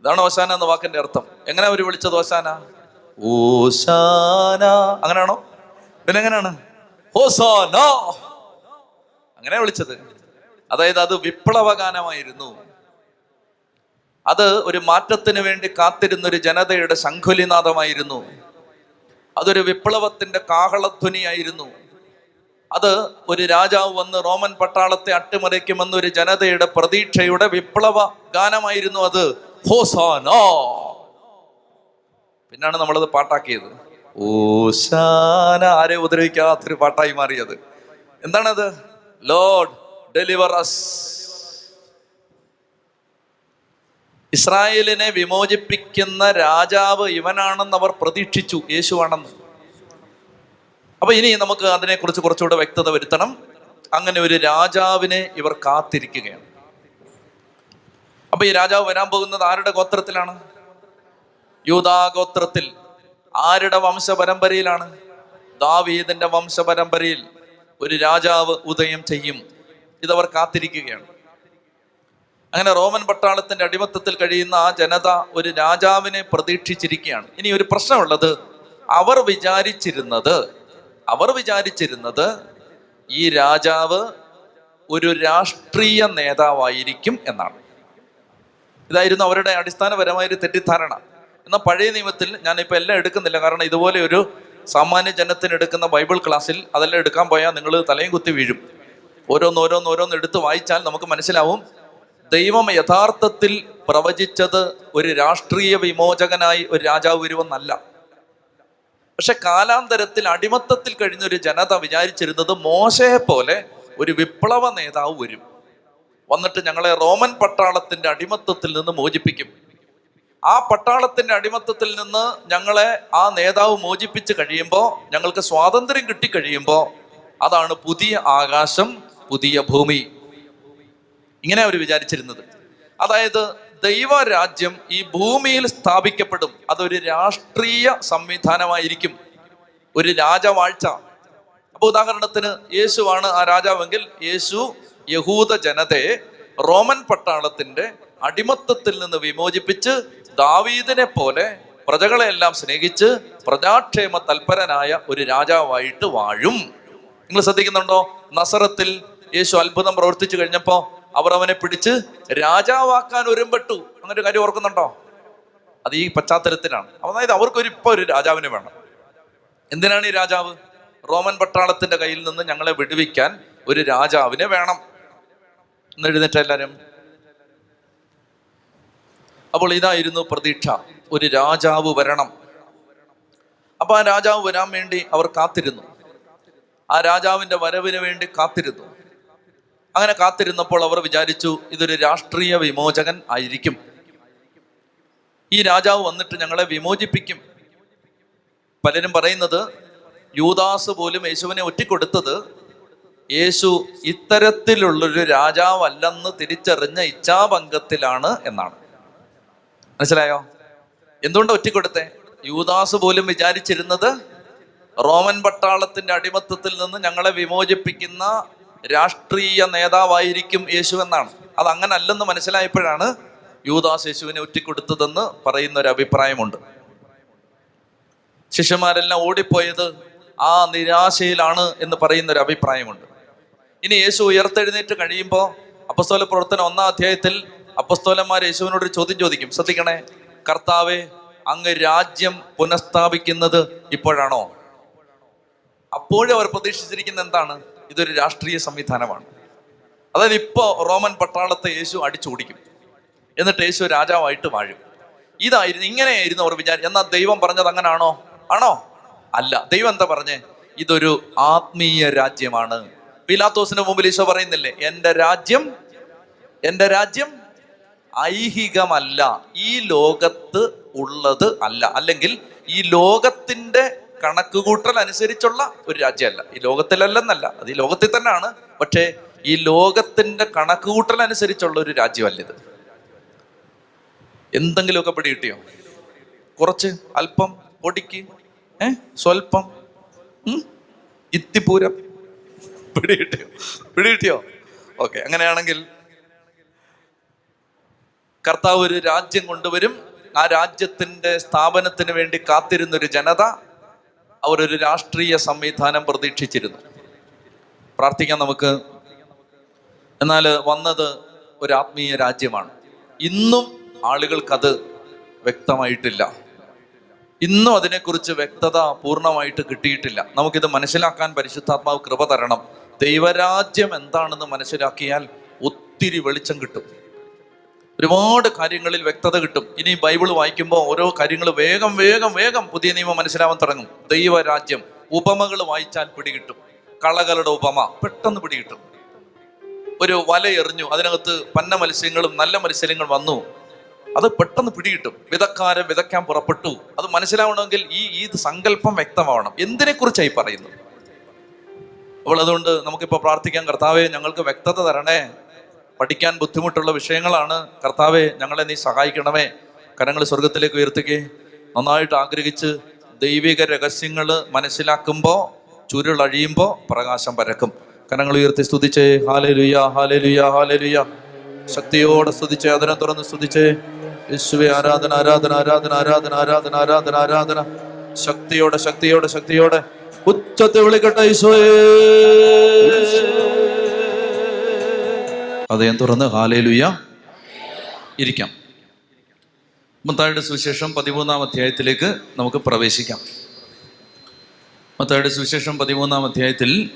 ഇതാണ് ഓശാന എന്ന വാക്കിന്റെ അർത്ഥം. എങ്ങനെ അവർ വിളിച്ചത് ഓശാന? ഓശാന. അങ്ങനെയാണോ? പിന്നെ എങ്ങനെയാണ് ഹോസാന. അങ്ങനെ വിളിച്ചത്. അതായത് അത് വിപ്ലവഗാനമായിരുന്നു. അത് ഒരു മാറ്റത്തിന് വേണ്ടി കാത്തിരുന്ന ഒരു ജനതയുടെ ശംഖുലിനാഥമായിരുന്നു. അതൊരു വിപ്ലവത്തിന്റെ കാഹളധ്വനിയായിരുന്നു. അത് ഒരു രാജാവ് വന്ന് റോമൻ പട്ടാളത്തെ അട്ടിമറിക്കുമെന്ന് ഒരു ജനതയുടെ പ്രതീക്ഷയുടെ വിപ്ലവ ഗാനമായിരുന്നു അത്. ഹോസാനോ. പിന്നാണ് നമ്മളത് പാട്ടാക്കിയത്. ഓശാന ആരെ ഉപദ്രവിക്കാത്തൊരു പാട്ടായി മാറിയത്? എന്താണത്? Lord deliver us. ഇസ്രായേലിനെ വിമോചിപ്പിക്കുന്ന രാജാവ് ഇവനാണെന്ന് അവർ പ്രതീക്ഷിച്ചു യേശുവാണെന്ന്. അപ്പൊ ഇനി നമുക്ക് അതിനെക്കുറിച്ച് കുറച്ചുകൂടെ വ്യക്തത വരുത്തണം. അങ്ങനെ ഒരു രാജാവിനെ ഇവർ കാത്തിരിക്കുകയാണ്. അപ്പൊ ഈ രാജാവ് വരാൻ പോകുന്നത് ആരുടെ ഗോത്രത്തിലാണ്? യൂതാ ഗോത്രത്തിൽ. ആരുടെ വംശപരമ്പരയിലാണ്? ദാവീദിന്റെ വംശപരമ്പരയിൽ ഒരു രാജാവ് ഉദയം ചെയ്യും. ഇതവർ കാത്തിരിക്കുകയാണ്. അങ്ങനെ റോമൻ പട്ടാളത്തിന്റെ അടിമത്തത്തിൽ കഴിയുന്ന ആ ജനത ഒരു രാജാവിനെ പ്രതീക്ഷിച്ചിരിക്കുകയാണ്. ഇനി ഒരു പ്രശ്നമുള്ളത് അവർ വിചാരിച്ചിരുന്നത് അവർ വിചാരിച്ചിരുന്നത് ഈ രാജാവ് ഒരു രാഷ്ട്രീയ നേതാവായിരിക്കും എന്നാണ്. ഇതായിരുന്നു അവരുടെ അടിസ്ഥാനപരമായ ഒരു തെറ്റിദ്ധാരണ. എന്നാൽ പഴയ നിയമത്തിൽ ഞാനിപ്പോൾ എല്ലാം എടുക്കുന്നില്ല. കാരണം ഇതുപോലെ ഒരു സാമാന്യ ജനത്തിന് എടുക്കുന്ന ബൈബിൾ ക്ലാസ്സിൽ അതെല്ലാം എടുക്കാൻ പോയാൽ നിങ്ങൾ തലയും കുത്തി വീഴും. ഓരോന്ന് ഓരോന്ന് ഓരോന്ന് എടുത്ത് വായിച്ചാൽ നമുക്ക് മനസ്സിലാവും ദൈവം യഥാർത്ഥത്തിൽ പ്രവചിച്ചത് ഒരു രാഷ്ട്രീയ വിമോചകനായി ഒരു രാജാവ് വരുമെന്നല്ല പക്ഷെ കാലാന്തരത്തിൽ അടിമത്തത്തിൽ കഴിഞ്ഞ ഒരു ജനത വിചാരിച്ചിരുന്നത് മോശയെ പോലെ ഒരു വിപ്ലവ നേതാവ് വരും. വന്നിട്ട് ഞങ്ങളെ റോമൻ പട്ടാളത്തിന്റെ അടിമത്തത്തിൽ നിന്ന് മോചിപ്പിക്കും. ആ പട്ടാളത്തിന്റെ അടിമത്തത്തിൽ നിന്ന് ഞങ്ങളെ ആ നേതാവ് മോചിപ്പിച്ച് കഴിയുമ്പോൾ ഞങ്ങൾക്ക് സ്വാതന്ത്ര്യം കിട്ടിക്കഴിയുമ്പോൾ അതാണ് പുതിയ ആകാശം പുതിയ ഭൂമി. ഇങ്ങനെ അവർ വിചാരിച്ചിരുന്നത്. അതായത് ദൈവരാജ്യം ഈ ഭൂമിയിൽ സ്ഥാപിക്കപ്പെടും. അതൊരു രാഷ്ട്രീയ സംവിധാനമായിരിക്കും. ഒരു രാജവാഴ്ച. അപ്പൊ ഉദാഹരണത്തിന് യേശുവാണ് ആ രാജാവെങ്കിൽ യേശു യഹൂദ ജനതയെ റോമൻ പട്ടാളത്തിന്റെ അടിമത്തത്തിൽ നിന്ന് വിമോചിപ്പിച്ച് ദാവീദിനെ പോലെ പ്രജകളെല്ലാം സ്നേഹിച്ച് പ്രജാക്ഷേമ തൽപരനായ ഒരു രാജാവായിട്ട് വാഴും. നിങ്ങൾ ശ്രദ്ധിക്കുന്നുണ്ടോ? നസറത്തിൽ യേശു അത്ഭുതം പ്രവർത്തിച്ചു കഴിഞ്ഞപ്പോ അവർ അവനെ പിടിച്ച് രാജാവാക്കാൻ ഒരുമ്പെട്ടു. അങ്ങനെ ഒരു കാര്യം ഓർക്കുന്നുണ്ടോ? അത് ഈ പശ്ചാത്തലത്തിലാണ്. അതായത് അവർക്കൊരു ഇപ്പൊ ഒരു രാജാവിനെ വേണം. എന്തിനാണ് ഈ രാജാവ്? റോമൻ പട്ടാളത്തിന്റെ കയ്യിൽ നിന്ന് ഞങ്ങളെ വിടുവിക്കാൻ ഒരു രാജാവിനെ വേണം. എന്ന് എഴുന്നേറ്റ എല്ലാരും അപ്പോൾ ഇതായിരുന്നു പ്രതീക്ഷ. ഒരു രാജാവ് വരണം. അപ്പൊ ആ രാജാവ് വരാൻ വേണ്ടി അവർ കാത്തിരുന്നു. ആ രാജാവിന്റെ വരവിന് വേണ്ടി കാത്തിരുന്നു. അങ്ങനെ കാത്തിരുന്നപ്പോൾ അവർ വിചാരിച്ചു ഇതൊരു രാഷ്ട്രീയ വിമോചകൻ ആയിരിക്കും. ഈ രാജാവ് വന്നിട്ട് ഞങ്ങളെ വിമോചിപ്പിക്കും. പലരും പറയുന്നത് യൂദാസ് പോലും യേശുവിനെ ഒറ്റിക്കൊടുത്തത് യേശു ഇത്തരത്തിലുള്ളൊരു രാജാവല്ലെന്ന് തിരിച്ചറിഞ്ഞ ഇച്ഛാഭംഗത്തിലാണ് എന്നാണ്. മനസ്സിലായോ? എന്തുകൊണ്ട് ഒറ്റിക്കൊടുത്തേ? യൂദാസ് പോലും വിചാരിച്ചിരുന്നത് റോമൻ പട്ടാളത്തിന്റെ അടിമത്തത്തിൽ നിന്ന് ഞങ്ങളെ വിമോചിപ്പിക്കുന്ന രാഷ്ട്രീയ നേതാവായിരിക്കും യേശു എന്നാണ്. അത് അങ്ങനെ അല്ലെന്ന് മനസ്സിലായപ്പോഴാണ് യൂദാസ് യേശുവിനെ ഒറ്റിക്കൊടുത്തതെന്ന് പറയുന്ന ഒരു അഭിപ്രായമുണ്ട്. ശിഷ്യന്മാരെല്ലാം ഓടിപ്പോയത് ആ നിരാശയിലാണ് എന്ന് പറയുന്ന ഒരു അഭിപ്രായമുണ്ട്. ഇനി യേശു ഉയർത്തെഴുന്നേറ്റ് കഴിയുമ്പോൾ അപ്പസ്തോല പ്രവർത്തനം ഒന്നാം അധ്യായത്തിൽ അപ്പസ്തോലന്മാർ യേശുവിനോട് ഒരു ചോദ്യം ചോദിക്കും. ശ്രദ്ധിക്കണേ. കർത്താവെ അങ്ങ് രാജ്യം പുനഃസ്ഥാപിക്കുന്നത് ഇപ്പോഴാണോ? അപ്പോഴും അവർ പ്രതീക്ഷിച്ചിരിക്കുന്ന എന്താണ്? ഇതൊരു രാഷ്ട്രീയ സംവിധാനമാണ്. അതായത് ഇപ്പോ റോമൻ പട്ടാളത്തെ യേശു അടിച്ചോടിക്കും. എന്നിട്ട് യേശു രാജാവായിട്ട് വാഴും. ഇതായിരുന്നു ഇങ്ങനെയായിരുന്നു അവർ വിചാരിച്ചു എന്നാൽ ദൈവം പറഞ്ഞത് അങ്ങനാണോ? ആണോ? അല്ല. ദൈവം എന്താ പറഞ്ഞേ? ഇതൊരു ആത്മീയ രാജ്യമാണ്. പിലാത്തോസിന് മുമ്പിൽ ഈശോ പറയുന്നില്ലേ? എന്റെ രാജ്യം എന്റെ രാജ്യം ഐഹികമല്ല. ഈ ലോകത്ത് ഉള്ളത് അല്ല. അല്ലെങ്കിൽ ഈ ലോകത്തിന്റെ കണക്കുകൂട്ടൽ അനുസരിച്ചുള്ള ഒരു രാജ്യമല്ല. ഈ ലോകത്തിലല്ലെന്നല്ല. അത് ഈ ലോകത്തിൽ തന്നെയാണ്. പക്ഷേ ഈ ലോകത്തിന്റെ കണക്കുകൂട്ടൽ അനുസരിച്ചുള്ള ഒരു രാജ്യമല്ല ഇത് എന്തെങ്കിലുമൊക്കെ പിടി കിട്ടിയോ കുറച്ച്? അല്പം? പൊടിക്ക്? ഏ? സ്വൽപ്പം? ഇത്തിപ്പൂരം? പിടി കിട്ടിയോ പിടി കിട്ടിയോ ഓക്കെ. അങ്ങനെയാണെങ്കിൽ കർത്താവ് ഒരു രാജ്യം കൊണ്ടുവരും. ആ രാജ്യത്തിന്റെ സ്ഥാപനത്തിന് വേണ്ടി കാത്തിരുന്ന ഒരു ജനത അവരൊരു രാഷ്ട്രീയ സംവിധാനം പ്രതീക്ഷിച്ചിരുന്നു. പ്രാർത്ഥിക്കാം നമുക്ക്. എന്നാൽ വന്നത് ഒരു ആത്മീയ രാജ്യമാണ്. ഇന്നും ആളുകൾക്കത് വ്യക്തമായിട്ടില്ല. ഇന്നും അതിനെക്കുറിച്ച് വ്യക്തത പൂർണമായിട്ട് കിട്ടിയിട്ടില്ല. നമുക്കിത് മനസ്സിലാക്കാൻ പരിശുദ്ധാത്മാവ് കൃപ തരണം. ദൈവരാജ്യം എന്താണെന്ന് മനസ്സിലാക്കിയാൽ ഒത്തിരി വെളിച്ചം കിട്ടും. ഒരുപാട് കാര്യങ്ങളിൽ വ്യക്തത കിട്ടും. ഇനി ബൈബിൾ വായിക്കുമ്പോൾ ഓരോ കാര്യങ്ങൾ വേഗം വേഗം വേഗം പുതിയ നിയമം മനസ്സിലാവാൻ തുടങ്ങും. ദൈവരാജ്യം ഉപമകൾ വായിച്ചാൽ പിടികിട്ടും കളകളുടെ ഉപമ പെട്ടെന്ന് പിടികിട്ടും ഒരു വല എറിഞ്ഞു അതിനകത്ത് പന്ന മത്സ്യങ്ങളും നല്ല മത്സ്യങ്ങളും വന്നു. അത് പെട്ടെന്ന് പിടികിട്ടും വിതക്കാരൻ വിതയ്ക്കാൻ പുറപ്പെട്ടു. അത് മനസ്സിലാവണമെങ്കിൽ ഈ ഈ സങ്കല്പം വ്യക്തമാവണം. എന്തിനെ കുറിച്ചായി പറയുന്നു അപ്പോൾ അതുകൊണ്ട് നമുക്കിപ്പോൾ പ്രാർത്ഥിക്കാൻ കർത്താവേ ഞങ്ങൾക്ക് വ്യക്തത തരണേ. പഠിക്കാൻ ബുദ്ധിമുട്ടുള്ള വിഷയങ്ങളാണ്. കർത്താവെ ഞങ്ങളെ നീ സഹായിക്കണമേ. കരങ്ങൾ സ്വർഗത്തിലേക്ക് ഉയർത്തുകയെ നന്നായിട്ട് ആഗ്രഹിച്ച് ദൈവിക രഹസ്യങ്ങൾ മനസ്സിലാക്കുമ്പോൾ ചുരുളഴിയുമ്പോൾ പ്രകാശം പരക്കും. കരങ്ങൾ ഉയർത്തി സ്തുതിച്ചേ. ഹാലലുയ ഹാലലുയ ഹാലലുയ. ഹാലേ ലുയ ശക്തിയോടെ സ്തുതിച്ചേ. അതിനെ തുറന്ന് സ്തുതിച്ചേ. യേശുവെ ആരാധന ആരാധന ആരാധന ആരാധന ആരാധന ആരാധന ആരാധന. ശക്തിയോടെ ശക്തിയോടെ ശക്തിയോടെ. ഉച്ചത്തെ വിളിക്കട്ടെ ഈശോയെ അതയം തുറന്ന് ഹാലേലുയ ഇരിക്കാം. മത്തായുടെ സുവിശേഷം പതിമൂന്നാം അധ്യായത്തിലേക്ക് നമുക്ക് പ്രവേശിക്കാം. മത്തായുടെ സുവിശേഷം പതിമൂന്നാം അധ്യായത്തിൽ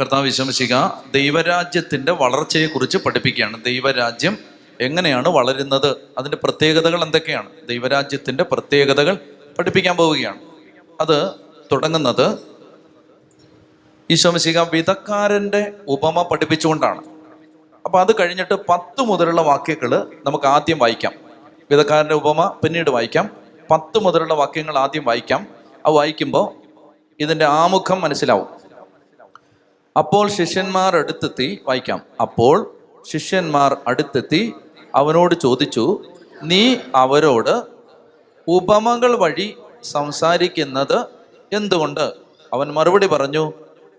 കർത്താവ് വിശംസിക്കുക ദൈവരാജ്യത്തിന്റെ വളർച്ചയെക്കുറിച്ച് പഠിപ്പിക്കുകയാണ്. ദൈവരാജ്യം എങ്ങനെയാണ് വളരുന്നത്? അതിന്റെ പ്രത്യേകതകൾ എന്തൊക്കെയാണ്? ദൈവരാജ്യത്തിന്റെ പ്രത്യേകതകൾ പഠിപ്പിക്കാൻ പോവുകയാണ്. അത് തുടങ്ങുന്നത് ഈശോമശിക വിധക്കാരന്റെ ഉപമ പഠിപ്പിച്ചുകൊണ്ടാണ്. അപ്പൊ അത് കഴിഞ്ഞിട്ട് പത്ത് മുതലുള്ള വാക്യങ്ങൾ നമുക്ക് ആദ്യം വായിക്കാം. വിധക്കാരന്റെ ഉപമ പിന്നീട് വായിക്കാം. പത്ത് മുതലുള്ള വാക്യങ്ങൾ ആദ്യം വായിക്കാം. അത് വായിക്കുമ്പോൾ ഇതിന്റെ ആമുഖം മനസ്സിലാവും. അപ്പോൾ ശിഷ്യന്മാർ അടുത്തെത്തി വായിക്കാം. അപ്പോൾ ശിഷ്യന്മാർ അടുത്തെത്തി അവനോട് ചോദിച്ചു നീ അവരോട് ഉപമകൾ വഴി സംസാരിക്കുന്നത് എന്തുകൊണ്ട്? അവൻ മറുപടി പറഞ്ഞു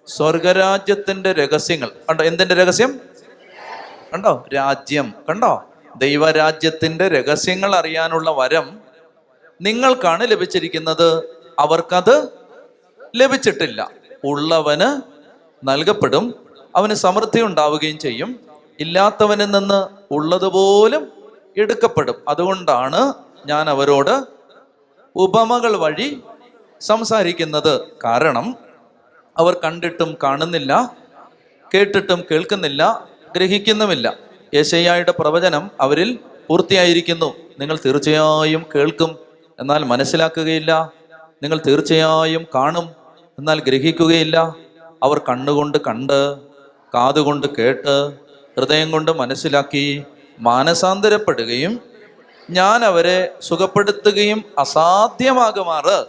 സ്വർഗരാജ്യത്തിന്റെ രഹസ്യങ്ങൾ. എന്തിന്റെ രഹസ്യം? കണ്ടോ? രാജ്യം. കണ്ടോ? ദൈവരാജ്യത്തിന്റെ രഹസ്യങ്ങൾ അറിയാനുള്ള വരം നിങ്ങൾക്കാണ് ലഭിച്ചിരിക്കുന്നത്. അവർക്കത് ലഭിച്ചിട്ടില്ല. ഉള്ളവന് നൽകപ്പെടും. അവന് സമൃദ്ധി ഉണ്ടാവുകയും ചെയ്യും. ഇല്ലാത്തവനിൽ നിന്ന് ഉള്ളതുപോലും എടുക്കപ്പെടും. അതുകൊണ്ടാണ് ഞാൻ അവരോട് ഉപമകൾ വഴി സംസാരിക്കുന്നത്. കാരണം അവർ കണ്ടിട്ടും കാണുന്നില്ല കേട്ടിട്ടും കേൾക്കുന്നില്ല. ഗ്രഹിക്കുന്നുമില്ല യേശയ്യായുടെ പ്രവചനം അവരിൽ പൂർത്തിയായിരിക്കുന്നു. നിങ്ങൾ തീർച്ചയായും കേൾക്കും. എന്നാൽ മനസ്സിലാക്കുകയില്ല. നിങ്ങൾ തീർച്ചയായും കാണും. എന്നാൽ ഗ്രഹിക്കുകയില്ല. അവർ കണ്ണുകൊണ്ട് കണ്ട് കാതുകൊണ്ട് കേട്ട് ഹൃദയം കൊണ്ട് മനസ്സിലാക്കി മാനസാന്തരപ്പെടുകയും ഞാൻ അവരെ സുഖപ്പെടുത്തുകയും അസാധ്യമാകുമാറ്.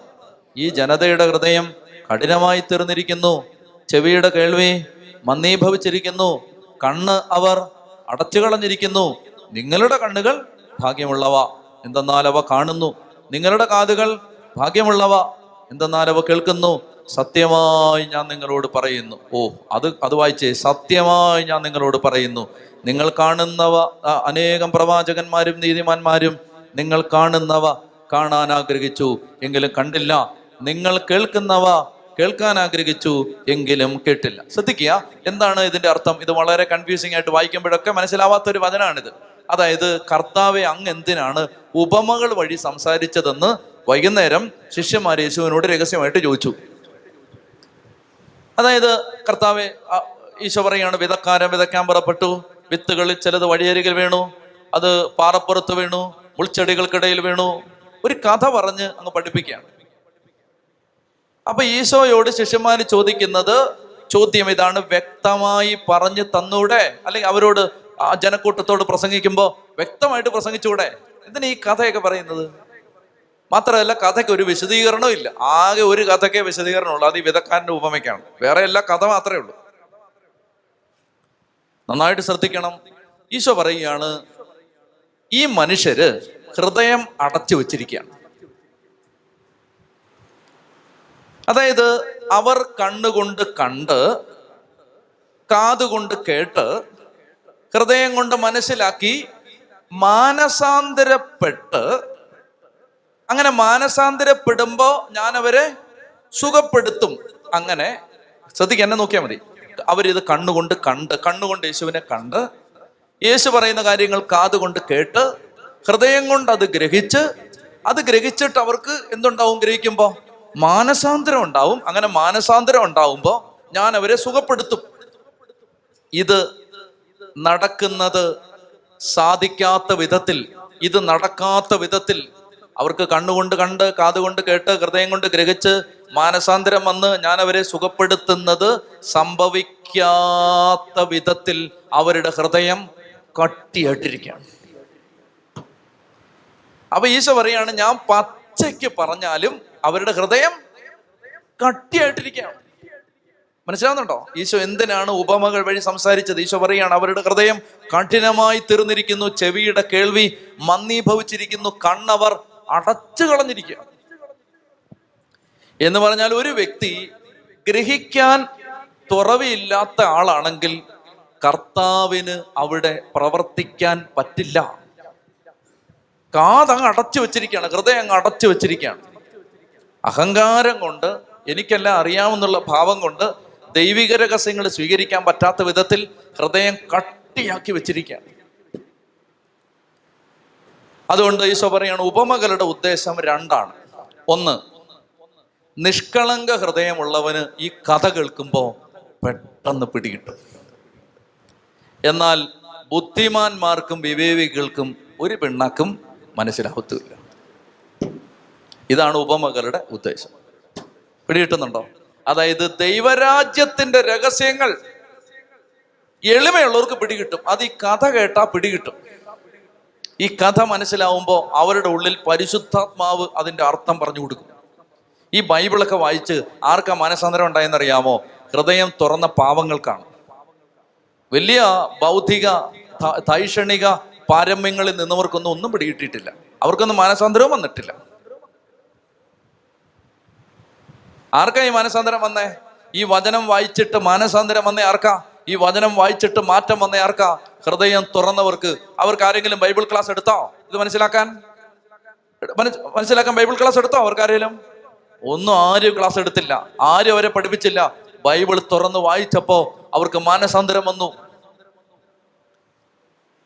ഈ ജനതയുടെ ഹൃദയം കഠിനമായി തീർന്നിരിക്കുന്നു. ചെവിയുടെ കേൾവി മന്ദീഭവിച്ചിരിക്കുന്നു. കണ്ണ് അവർ അടച്ചു കളഞ്ഞിരിക്കുന്നു നിങ്ങളുടെ കണ്ണുകൾ ഭാഗ്യമുള്ളവ. എന്തെന്നാൽ അവ കാണുന്നു. നിങ്ങളുടെ കാതുകൾ ഭാഗ്യമുള്ളവ. എന്തെന്നാൽ അവ കേൾക്കുന്നു. സത്യമായി ഞാൻ നിങ്ങളോട് പറയുന്നു. ഓ അത് അത് വായിച്ചേ. സത്യമായി ഞാൻ നിങ്ങളോട് പറയുന്നു. നിങ്ങൾ കാണുന്നവ അനേകം പ്രവാചകന്മാരും നീതിമാന്മാരും നിങ്ങൾ കാണുന്നവ കാണാൻ ആഗ്രഹിച്ചു. എങ്കിലും കണ്ടില്ല. നിങ്ങൾ കേൾക്കുന്നവ കേൾക്കാൻ ആഗ്രഹിച്ചു എങ്കിലും കേട്ടില്ല. ശ്രദ്ധിക്കുക എന്താണ് ഇതിന്റെ അർത്ഥം? ഇത് വളരെ കൺഫ്യൂസിംഗ് ആയിട്ട് വായിക്കുമ്പോഴൊക്കെ മനസ്സിലാവാത്ത ഒരു വചനാണിത്. അതായത് കർത്താവെ അങ്ങ് എന്തിനാണ് ഉപമകൾ വഴി സംസാരിച്ചതെന്ന് വൈകുന്നേരം ശിഷ്യന്മാർ യേശുവിനോട് രഹസ്യമായിട്ട് ചോദിച്ചു. അതായത് കർത്താവ് ഈശോ പറയാണ് വിതക്കാരൻ വിതയ്ക്കാൻ പുറപ്പെട്ടു. വിത്തുകളിൽ ചിലത് വഴിയരികിൽ വീണു. അത് പാറപ്പുറത്ത് വീണു. മുൾച്ചെടികൾക്കിടയിൽ വീണു. ഒരു കഥ പറഞ്ഞ് അങ്ങ് പഠിപ്പിക്കുകയാണ്. അപ്പൊ ഈശോയോട് ശിഷ്യന്മാര് ചോദിക്കുന്നത് ചോദ്യം ഇതാണ്. വ്യക്തമായി പറഞ്ഞു തന്നൂടെ? അല്ലെങ്കിൽ അവരോട് ആ ജനക്കൂട്ടത്തോട് പ്രസംഗിക്കുമ്പോൾ വ്യക്തമായിട്ട് പ്രസംഗിച്ചൂടെ എന്തിനാ ഈ കഥയൊക്കെ പറയുന്നത്? മാത്രമല്ല കഥയ്ക്ക് ഒരു വിശദീകരണവും ഇല്ല. ആകെ ഒരു കഥയ്ക്കേ വിശദീകരണമുള്ളൂ. അത് ഈ വിധക്കാരന്റെ ഉപമയ്ക്കാണ്. വേറെ എല്ലാ കഥ മാത്രമേ ഉള്ളൂ. നന്നായിട്ട് ശ്രദ്ധിക്കണം. ഈശോ പറയുകയാണ് ഈ മനുഷ്യര് ഹൃദയം അടച്ചു വച്ചിരിക്കുകയാണ്. അതായത് അവർ കണ്ണുകൊണ്ട് കണ്ട് കാതുകൊണ്ട് കേട്ട് ഹൃദയം കൊണ്ട് മനസ്സിലാക്കി മാനസാന്തരപ്പെട്ട് അങ്ങനെ മാനസാന്തരപ്പെടുമ്പോ ഞാൻ അവരെ സുഖപ്പെടുത്തും. അങ്ങനെ ശ്രദ്ധിക്കുക എന്നെ നോക്കിയാൽ മതി. അവരിത് കണ്ണുകൊണ്ട് കണ്ട് കണ്ണുകൊണ്ട് യേശുവിനെ കണ്ട് യേശു പറയുന്ന കാര്യങ്ങൾ കാതുകൊണ്ട് കേട്ട് ഹൃദയം കൊണ്ട് അത് ഗ്രഹിച്ച് അത് ഗ്രഹിച്ചിട്ട് അവർക്ക് എന്തുണ്ടാവും ഗ്രഹിക്കുമ്പോൾ മാനസാന്തരം ഉണ്ടാവും. അങ്ങനെ മാനസാന്തരം ഉണ്ടാവുമ്പോൾ ഞാൻ അവരെ സുഖപ്പെടുത്തും. ഇത് നടക്കുന്നത് സാധിക്കാത്ത വിധത്തിൽ ഇത് നടക്കാത്ത വിധത്തിൽ അവർക്ക് കണ്ണുകൊണ്ട് കണ്ട് കാതുകൊണ്ട് കേട്ട് ഹൃദയം കൊണ്ട് ഗ്രഹിച്ച് മാനസാന്തരം വന്ന് ഞാൻ അവരെ സുഖപ്പെടുത്തുന്നത് സംഭവിക്കാത്ത വിധത്തിൽ അവരുടെ ഹൃദയം കട്ടിയായിട്ടിരിക്കുകയാണ് അപ്പൊ ഈശോ പറയാണ് ഞാൻ പച്ചയ്ക്ക് പറഞ്ഞാലും അവരുടെ ഹൃദയം കട്ടിയായിട്ടിരിക്കുകയാണ്. മനസ്സിലാവുന്നുണ്ടോ? ഈശോ എന്തിനാണ് ഉപമകൾ വഴി സംസാരിച്ചത്? ഈശോ പറയാണ് അവരുടെ ഹൃദയം കഠിനമായി തീർന്നിരിക്കുന്നു. ചെവിയുടെ കേൾവി മന്ദീഭവിച്ചിരിക്കുന്നു. കണ്ണവർ അടച്ചു കളഞ്ഞിരിക്കുക എന്ന് പറഞ്ഞാൽ ഒരു വ്യക്തി ഗ്രഹിക്കാൻ തുറവിയില്ലാത്ത ആളാണെങ്കിൽ കർത്താവിന് അവിടെ പ്രവർത്തിക്കാൻ പറ്റില്ല. കാതങ്ങ് അടച്ചു വെച്ചിരിക്കുകയാണ് ഹൃദയം അങ്ങ് അടച്ചു വെച്ചിരിക്കുകയാണ്. അഹങ്കാരം കൊണ്ട് എനിക്കെല്ലാം അറിയാമെന്നുള്ള ഭാവം കൊണ്ട് ദൈവിക രഹസ്യങ്ങൾ സ്വീകരിക്കാൻ പറ്റാത്ത വിധത്തിൽ ഹൃദയം കട്ടിയാക്കി വെച്ചിരിക്കുകയാണ്. അതുകൊണ്ട് ഈശോ പറയാണ് ഉപമകളുടെ ഉദ്ദേശം രണ്ടാണ്. ഒന്ന് നിഷ്കളങ്ക ഹൃദയമുള്ളവന് ഈ കഥ കേൾക്കുമ്പോൾ പെട്ടെന്ന് പിടികിട്ടും. എന്നാൽ ബുദ്ധിമാന്മാർക്കും വിവേകികൾക്കും ഒരു പിണ്ണാക്കും മനസ്സിലാവത്തുമില്ല ഇതാണ് ഉപമകളുടെ ഉദ്ദേശം. പിടികിട്ടുന്നുണ്ടോ? അതായത് ദൈവരാജ്യത്തിന്റെ രഹസ്യങ്ങൾ എളിമയുള്ളവർക്ക് പിടികിട്ടും. അത് ഈ കഥ കേട്ടാ പിടികിട്ടും. ഈ കഥ മനസ്സിലാവുമ്പോൾ അവരുടെ ഉള്ളിൽ പരിശുദ്ധാത്മാവ് അതിന്റെ അർത്ഥം പറഞ്ഞു കൊടുക്കും. ഈ ബൈബിളൊക്കെ വായിച്ച് ആർക്കാ മനസ്സാന്തരം ഉണ്ടായെന്നറിയാമോ? ഹൃദയം തുറന്ന പാവങ്ങൾക്കാണ്. വലിയ ബൗദ്ധിക തൈഷണിക പാരമ്യങ്ങളിൽ നിന്നവർക്കൊന്നും ഒന്നും പിടികിട്ടിയിട്ടില്ല. അവർക്കൊന്നും മാനസാന്തരവും വന്നിട്ടില്ല. ആർക്കാ ഈ മാനസാന്തരം വന്നേ? ഈ വചനം വായിച്ചിട്ട് മാനസാന്തരം വന്നേ ആർക്കാ? ഈ വചനം വായിച്ചിട്ട് മാറ്റം വന്നേ ആർക്കാ? ഹൃദയം തുറന്നവർക്ക്. അവർക്ക് ആരെങ്കിലും ബൈബിൾ ക്ലാസ് എടുത്തോ? ഇത് മനസ്സിലാക്കാൻ? മനസ്സിലാക്കാൻ ബൈബിൾ ക്ലാസ് എടുത്തോ അവർക്ക് ആരെങ്കിലും ഒന്നും ആരും ക്ലാസ് എടുത്തില്ല. ആരും അവരെ പഠിപ്പിച്ചില്ല. ബൈബിൾ തുറന്ന് വായിച്ചപ്പോ അവർക്ക് മാനസാന്തരം വന്നു.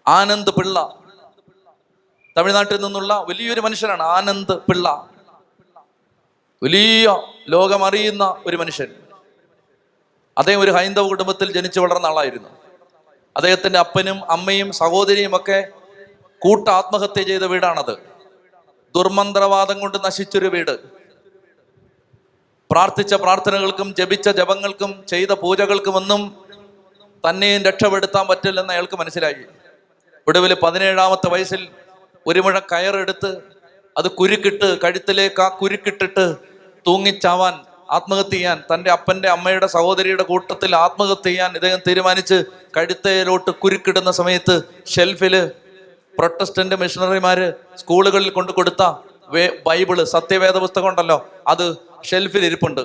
ആനന്ദ് പിള്ള. തമിഴ്നാട്ടിൽ നിന്നുള്ള വലിയൊരു മനുഷ്യനാണ് ആനന്ദ് പിള്ള. വലിയ ലോകമറിയുന്ന ഒരു മനുഷ്യൻ. അദ്ദേഹം ഒരു ഹൈന്ദവ കുടുംബത്തിൽ ജനിച്ചു വളർന്ന ആളായിരുന്നു. അദ്ദേഹത്തിന്റെ അപ്പനും അമ്മയും സഹോദരിയും ഒക്കെ കൂട്ട ആത്മഹത്യ ചെയ്ത വീടാണത്. ദുർമന്ത്രവാദം കൊണ്ട് നശിച്ചൊരു വീട്. പ്രാർത്ഥിച്ച പ്രാർത്ഥനകൾക്കും ജപിച്ച ജപങ്ങൾക്കും ചെയ്ത പൂജകൾക്കുമൊന്നും തന്നെയും രക്ഷപ്പെടുത്താൻ പറ്റില്ലെന്ന് അയാൾക്ക് മനസ്സിലായി. ഒടുവിൽ പതിനേഴാമത്തെ വയസ്സിൽ ഒരു മുഴ കയറെടുത്ത് അത് കുരുക്കിട്ട് കഴുത്തിലേക്ക് ആ കുരുക്കിട്ടിട്ട് തൂങ്ങിച്ചാവാൻ ആത്മഹത്യ ചെയ്യാൻ തന്റെ അപ്പന്റെ അമ്മയുടെ സഹോദരിയുടെ കൂട്ടത്തിൽ ആത്മഹത്യ ചെയ്യാൻ ഇദ്ദേഹം തീരുമാനിച്ച് കഴുത്തയിലോട്ട് കുരുക്കിടുന്ന സമയത്ത് ഷെൽഫിൽ പ്രൊട്ടസ്റ്റന്റ് മിഷണറിമാര് സ്കൂളുകളിൽ കൊണ്ടു കൊടുത്ത ബൈബിൾ സത്യവേദ പുസ്തകം ഉണ്ടല്ലോ അത് ഷെൽഫിൽ ഇരിപ്പുണ്ട്.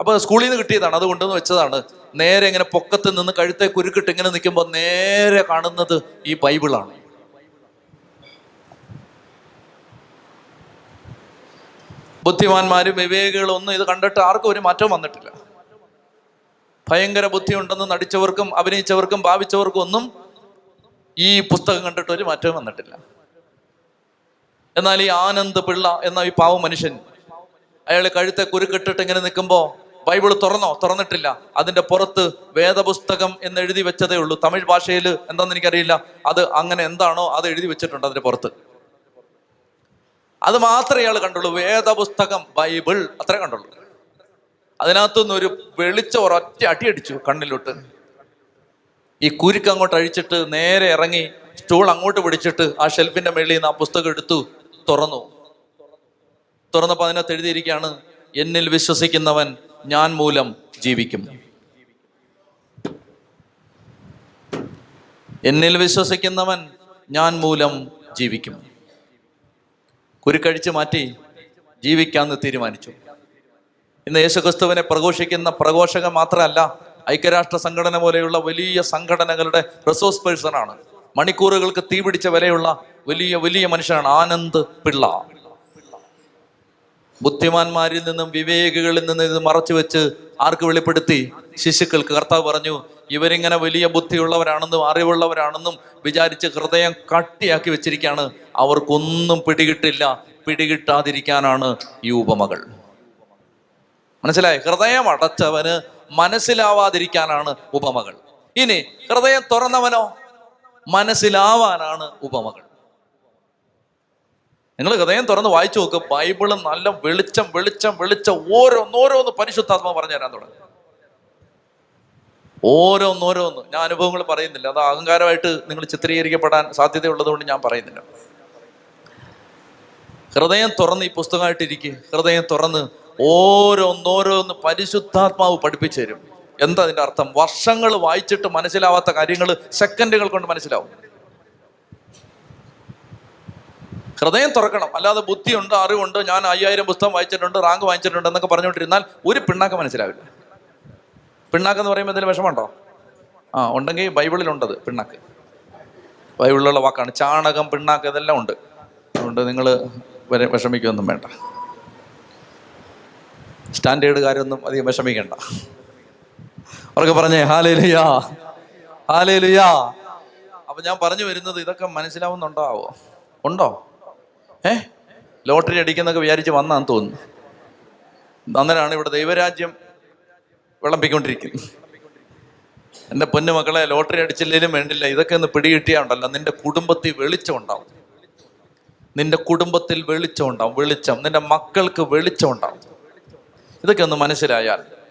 അപ്പൊ സ്കൂളിൽ നിന്ന് കിട്ടിയതാണ് അത് കൊണ്ടുവന്ന് വെച്ചതാണ്. നേരെ ഇങ്ങനെ പൊക്കത്ത് നിന്ന് കഴുത്തെ കുരുക്കിട്ട് ഇങ്ങനെ നിൽക്കുമ്പോൾ നേരെ കാണുന്നത് ഈ ബൈബിളാണ്. ബുദ്ധിമാന്മാരും വിവേകികളും ഒന്നും ഇത് കണ്ടിട്ട് ആർക്കും ഒരു മാറ്റവും വന്നിട്ടില്ല. ഭയങ്കര ബുദ്ധിയുണ്ടെന്ന് നടിച്ചവർക്കും അഭിനയിച്ചവർക്കും ഭാവിച്ചവർക്കും ഒന്നും ഈ പുസ്തകം കണ്ടിട്ട് ഒരു മാറ്റവും വന്നിട്ടില്ല. എന്നാൽ ഈ ആനന്ദ് പിള്ള എന്ന ഈ പാവ മനുഷ്യൻ അയാൾ കഴുത്തെ കുരുക്കിട്ടിട്ട് ഇങ്ങനെ നിൽക്കുമ്പോ ബൈബിൾ തുറന്നോ? തുറന്നിട്ടില്ല. അതിന്റെ പുറത്ത് വേദപുസ്തകം എന്ന് എഴുതി വെച്ചതേ ഉള്ളൂ. തമിഴ് ഭാഷയിൽ എന്താണെന്ന് എനിക്കറിയില്ല. അത് അങ്ങനെ എന്താണോ അത് എഴുതി വെച്ചിട്ടുണ്ട് അതിന്റെ പുറത്ത്. അത് മാത്രമേ ഇയാൾ കണ്ടുള്ളൂ. വേദപുസ്തകം ബൈബിൾ അത്രേ കണ്ടുള്ളൂ. അതിനകത്തുനിന്ന് ഒരു വെളിച്ച ഒരൊറ്റ അടിയടിച്ചു കണ്ണിലോട്ട്. ഈ കുരുക്ക് അങ്ങോട്ട് അഴിച്ചിട്ട് നേരെ ഇറങ്ങി സ്റ്റൂൾ അങ്ങോട്ട് പിടിച്ചിട്ട് ആ ഷെൽഫിന്റെ മേളിൽ നിന്ന് ആ പുസ്തകം എടുത്തു തുറന്നു. തുറന്നപ്പോൾ അതിനകത്ത് എഴുതിയിരിക്കുകയാണ് എന്നിൽ വിശ്വസിക്കുന്നവൻ ഞാൻ മൂലം ജീവിക്കും. എന്നിൽ വിശ്വസിക്കുന്നവൻ ഞാൻ മൂലം ജീവിക്കും. കുരുക്കഴിച്ച് മാറ്റി ജീവിക്കാമെന്ന് തീരുമാനിച്ചു. ഇന്ന് യേശുക്രിസ്തുവിനെ പ്രഘോഷിക്കുന്ന പ്രഘോഷകൻ മാത്രമല്ല ഐക്യരാഷ്ട്ര സംഘടന പോലെയുള്ള വലിയ സംഘടനകളുടെ റിസോഴ്സ് പേഴ്സൺ ആണ്. മണിക്കൂറുകൾക്ക് തീപിടിച്ച വിലയുള്ള വലിയ വലിയ മനുഷ്യനാണ് ആനന്ദ് പിള്ള. ബുദ്ധിമാന്മാരിൽ നിന്നും വിവേകികളിൽ നിന്നും ഇത് മറച്ചു വെച്ച് ആർക്ക് വെളിപ്പെടുത്തി? ശിശുക്കൾക്ക്. കർത്താവ് പറഞ്ഞു ഇവരിങ്ങനെ വലിയ ബുദ്ധിയുള്ളവരാണെന്നും അറിവുള്ളവരാണെന്നും വിചാരിച്ച് ഹൃദയം കട്ടിയാക്കി വെച്ചിരിക്കുകയാണ്. അവർക്കൊന്നും പിടികിട്ടില്ല. പിടികിട്ടാതിരിക്കാനാണ് ഈ ഉപമകൾ. മനസ്സിലായി? ഹൃദയം അടച്ചവന് മനസ്സിലാവാതിരിക്കാനാണ് ഉപമകൾ. ഇനി ഹൃദയം തുറന്നവനോ? മനസ്സിലാവാനാണ് ഉപമകൾ. നിങ്ങൾ ഹൃദയം തുറന്ന് വായിച്ചു നോക്ക് ബൈബിൾ നല്ല വെളിച്ചം വെളിച്ചം വെളിച്ചം ഓരോന്നോരോന്ന് പരിശുദ്ധാത്മ പറഞ്ഞു തരാൻ തുടങ്ങി. ഓരോന്നോരോന്ന്. ഞാൻ അനുഭവങ്ങൾ പറയുന്നില്ല. അത് അഹങ്കാരമായിട്ട് നിങ്ങൾ ചിത്രീകരിക്കപ്പെടാൻ സാധ്യതയുള്ളതുകൊണ്ട് ഞാൻ പറയുന്നില്ല. ഹൃദയം തുറന്ന് ഈ പുസ്തകമായിട്ടിരിക്കുക ഹൃദയം തുറന്ന് ഓരോന്നോരോന്ന് പരിശുദ്ധാത്മാവ് പഠിപ്പിച്ചു തരും. എന്താ അതിന്റെ അർത്ഥം? വർഷങ്ങൾ വായിച്ചിട്ട് മനസ്സിലാവാത്ത കാര്യങ്ങൾ സെക്കൻഡുകൾ കൊണ്ട് മനസ്സിലാവും. ഹൃദയം തുറക്കണം. അല്ലാതെ ബുദ്ധിയുണ്ട് അറിവുണ്ട് ഞാൻ അയ്യായിരം പുസ്തകം വായിച്ചിട്ടുണ്ട് റാങ്ക് വാങ്ങിച്ചിട്ടുണ്ട് എന്നൊക്കെ പറഞ്ഞുകൊണ്ടിരുന്നാൽ ഒരു പിണ്ണാക്കം മനസ്സിലാവില്ല. പിണ്ണാക്ക് എന്ന് പറയുമ്പോൾ എന്തെങ്കിലും വിഷമമുണ്ടോ? ആ ഉണ്ടെങ്കിൽ ബൈബിളിലുണ്ടത് പിണ്ണാക്ക്. ബൈബിളിലുള്ള വാക്കാണ്. ചാണകം പിണ്ണാക്ക് ഇതെല്ലാം ഉണ്ട്. അതുകൊണ്ട് നിങ്ങൾ വരെ വിഷമിക്കുകയൊന്നും വേണ്ട. സ്റ്റാൻഡേർഡുകാരൊന്നും അധികം വിഷമിക്കണ്ട. അവർക്ക് പറഞ്ഞേ ഹാലേ ലുയാ ഹാലേ ലുയാ അപ്പൊ ഞാൻ പറഞ്ഞു വരുന്നത് ഇതൊക്കെ മനസ്സിലാവുന്നുണ്ടോ? ആവോ? ഉണ്ടോ? ഏ? ലോട്ടറി അടിക്കുന്നൊക്കെ വിചാരിച്ച് വന്നാന്ന് തോന്നുന്നു. അന്നേരമാണ് ഇവിടെ ദൈവരാജ്യം വിളമ്പിക്കൊണ്ടിരിക്കുന്നത്. എന്റെ പൊന്നു മക്കളെ ലോട്ടറി അടിച്ചില്ലേലും വേണ്ടില്ല. ഇതൊക്കെ ഒന്ന് പിടികിട്ടിയാണ്ടല്ലോ. നിന്റെ കുടുംബത്തിൽ വെളിച്ചം ഉണ്ടാവും. നിന്റെ കുടുംബത്തിൽ വെളിച്ചം ഉണ്ടാവും. വെളിച്ചം. നിന്റെ മക്കൾക്ക് വെളിച്ചം ഉണ്ടാവും. ഇതൊക്കെ ഒന്ന് മനസ്സിലായാൽ